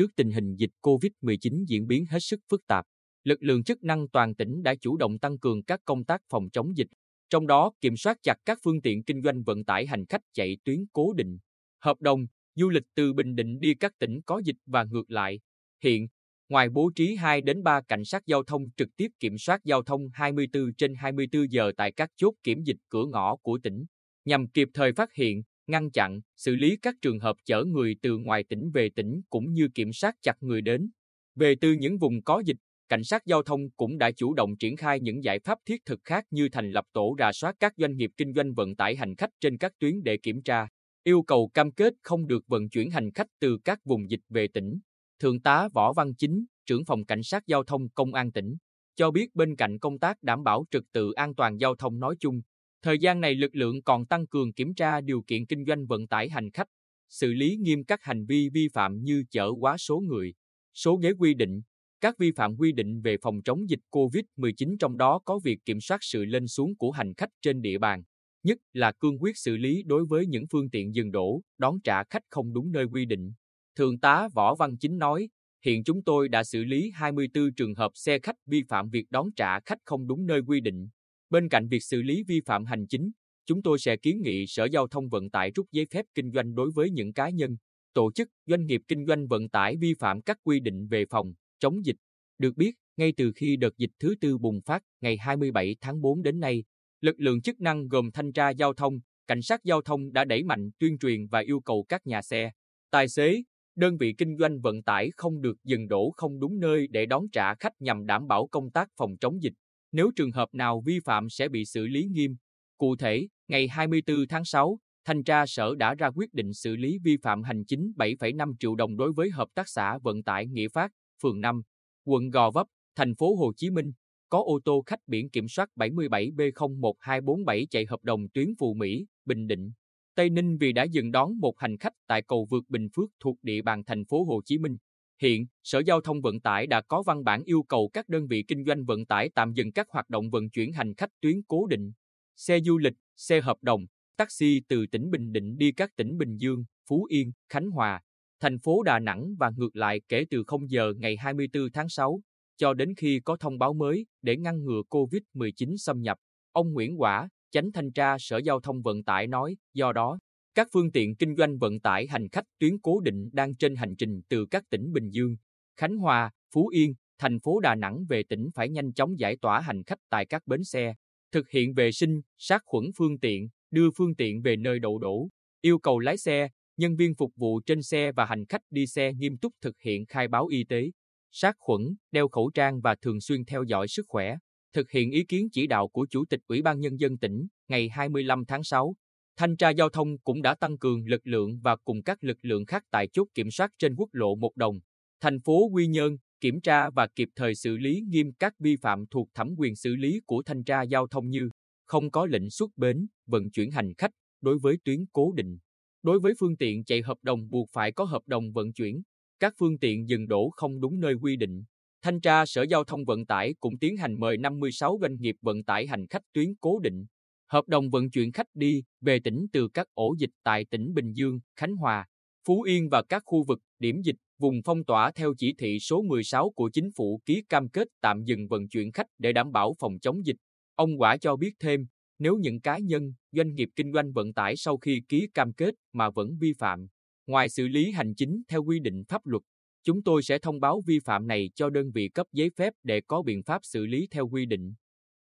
Trước tình hình dịch COVID-19 diễn biến hết sức phức tạp, lực lượng chức năng toàn tỉnh đã chủ động tăng cường các công tác phòng chống dịch, trong đó kiểm soát chặt các phương tiện kinh doanh vận tải hành khách chạy tuyến cố định, hợp đồng, du lịch từ Bình Định đi các tỉnh có dịch và ngược lại. Hiện, ngoài bố trí 2 đến 3 cảnh sát giao thông trực tiếp kiểm soát giao thông 24 trên 24 giờ tại các chốt kiểm dịch cửa ngõ của tỉnh, nhằm kịp thời phát hiện, ngăn chặn, xử lý các trường hợp chở người từ ngoài tỉnh về tỉnh cũng như kiểm soát chặt người đến. Về từ những vùng có dịch, cảnh sát giao thông cũng đã chủ động triển khai những giải pháp thiết thực khác như thành lập tổ rà soát các doanh nghiệp kinh doanh vận tải hành khách trên các tuyến để kiểm tra, yêu cầu cam kết không được vận chuyển hành khách từ các vùng dịch về tỉnh. Thượng tá Võ Văn Chính, trưởng phòng cảnh sát giao thông công an tỉnh, cho biết bên cạnh công tác đảm bảo trật tự an toàn giao thông nói chung, thời gian này lực lượng còn tăng cường kiểm tra điều kiện kinh doanh vận tải hành khách, xử lý nghiêm các hành vi vi phạm như chở quá số người, số ghế quy định, các vi phạm quy định về phòng chống dịch COVID-19 trong đó có việc kiểm soát sự lên xuống của hành khách trên địa bàn, nhất là cương quyết xử lý đối với những phương tiện dừng đổ, đón trả khách không đúng nơi quy định. Thượng tá Võ Văn Chính nói, hiện chúng tôi đã xử lý 24 trường hợp xe khách vi phạm việc đón trả khách không đúng nơi quy định. Bên cạnh việc xử lý vi phạm hành chính, chúng tôi sẽ kiến nghị Sở Giao thông Vận tải rút giấy phép kinh doanh đối với những cá nhân, tổ chức, doanh nghiệp kinh doanh vận tải vi phạm các quy định về phòng, chống dịch. Được biết, ngay từ khi đợt dịch thứ tư bùng phát ngày 27 tháng 4 đến nay, lực lượng chức năng gồm thanh tra giao thông, cảnh sát giao thông đã đẩy mạnh tuyên truyền và yêu cầu các nhà xe, tài xế, đơn vị kinh doanh vận tải không được dừng đổ không đúng nơi để đón trả khách nhằm đảm bảo công tác phòng chống dịch. Nếu trường hợp nào vi phạm sẽ bị xử lý nghiêm. Cụ thể, ngày 24 tháng 6, Thanh tra Sở đã ra quyết định xử lý vi phạm hành chính 7,5 triệu đồng đối với Hợp tác xã Vận tải Nghĩa Phát, phường 5, quận Gò Vấp, thành phố Hồ Chí Minh, có ô tô khách biển kiểm soát 77B01247 chạy hợp đồng tuyến Phù Mỹ, Bình Định, Tây Ninh vì đã dừng đón một hành khách tại cầu vượt Bình Phước thuộc địa bàn thành phố Hồ Chí Minh. Hiện, Sở Giao thông Vận tải đã có văn bản yêu cầu các đơn vị kinh doanh vận tải tạm dừng các hoạt động vận chuyển hành khách tuyến cố định, xe du lịch, xe hợp đồng, taxi từ tỉnh Bình Định đi các tỉnh Bình Dương, Phú Yên, Khánh Hòa, thành phố Đà Nẵng và ngược lại kể từ 0 giờ ngày 24 tháng 6 cho đến khi có thông báo mới để ngăn ngừa COVID-19 xâm nhập. Ông Nguyễn Quả, chánh thanh tra Sở Giao thông Vận tải nói, do đó, các phương tiện kinh doanh vận tải hành khách tuyến cố định đang trên hành trình từ các tỉnh Bình Dương, Khánh Hòa, Phú Yên, thành phố Đà Nẵng về tỉnh phải nhanh chóng giải tỏa hành khách tại các bến xe, thực hiện vệ sinh, sát khuẩn phương tiện, đưa phương tiện về nơi đậu đổ, yêu cầu lái xe, nhân viên phục vụ trên xe và hành khách đi xe nghiêm túc thực hiện khai báo y tế, sát khuẩn, đeo khẩu trang và thường xuyên theo dõi sức khỏe. Thực hiện ý kiến chỉ đạo của Chủ tịch Ủy ban Nhân dân tỉnh ngày 25 tháng 6, Thanh tra Giao thông cũng đã tăng cường lực lượng và cùng các lực lượng khác tại chốt kiểm soát trên quốc lộ Một Đồng, thành phố Quy Nhơn, kiểm tra và kịp thời xử lý nghiêm các vi phạm thuộc thẩm quyền xử lý của Thanh tra Giao thông như không có lệnh xuất bến, vận chuyển hành khách đối với tuyến cố định. Đối với phương tiện chạy hợp đồng buộc phải có hợp đồng vận chuyển, các phương tiện dừng đổ không đúng nơi quy định. Thanh tra Sở Giao thông Vận tải cũng tiến hành mời 56 doanh nghiệp vận tải hành khách tuyến cố định, hợp đồng vận chuyển khách đi về tỉnh từ các ổ dịch tại tỉnh Bình Dương, Khánh Hòa, Phú Yên và các khu vực, điểm dịch, vùng phong tỏa theo chỉ thị số 16 của chính phủ ký cam kết tạm dừng vận chuyển khách để đảm bảo phòng chống dịch. Ông Quả cho biết thêm, nếu những cá nhân, doanh nghiệp kinh doanh vận tải sau khi ký cam kết mà vẫn vi phạm, ngoài xử lý hành chính theo quy định pháp luật, chúng tôi sẽ thông báo vi phạm này cho đơn vị cấp giấy phép để có biện pháp xử lý theo quy định.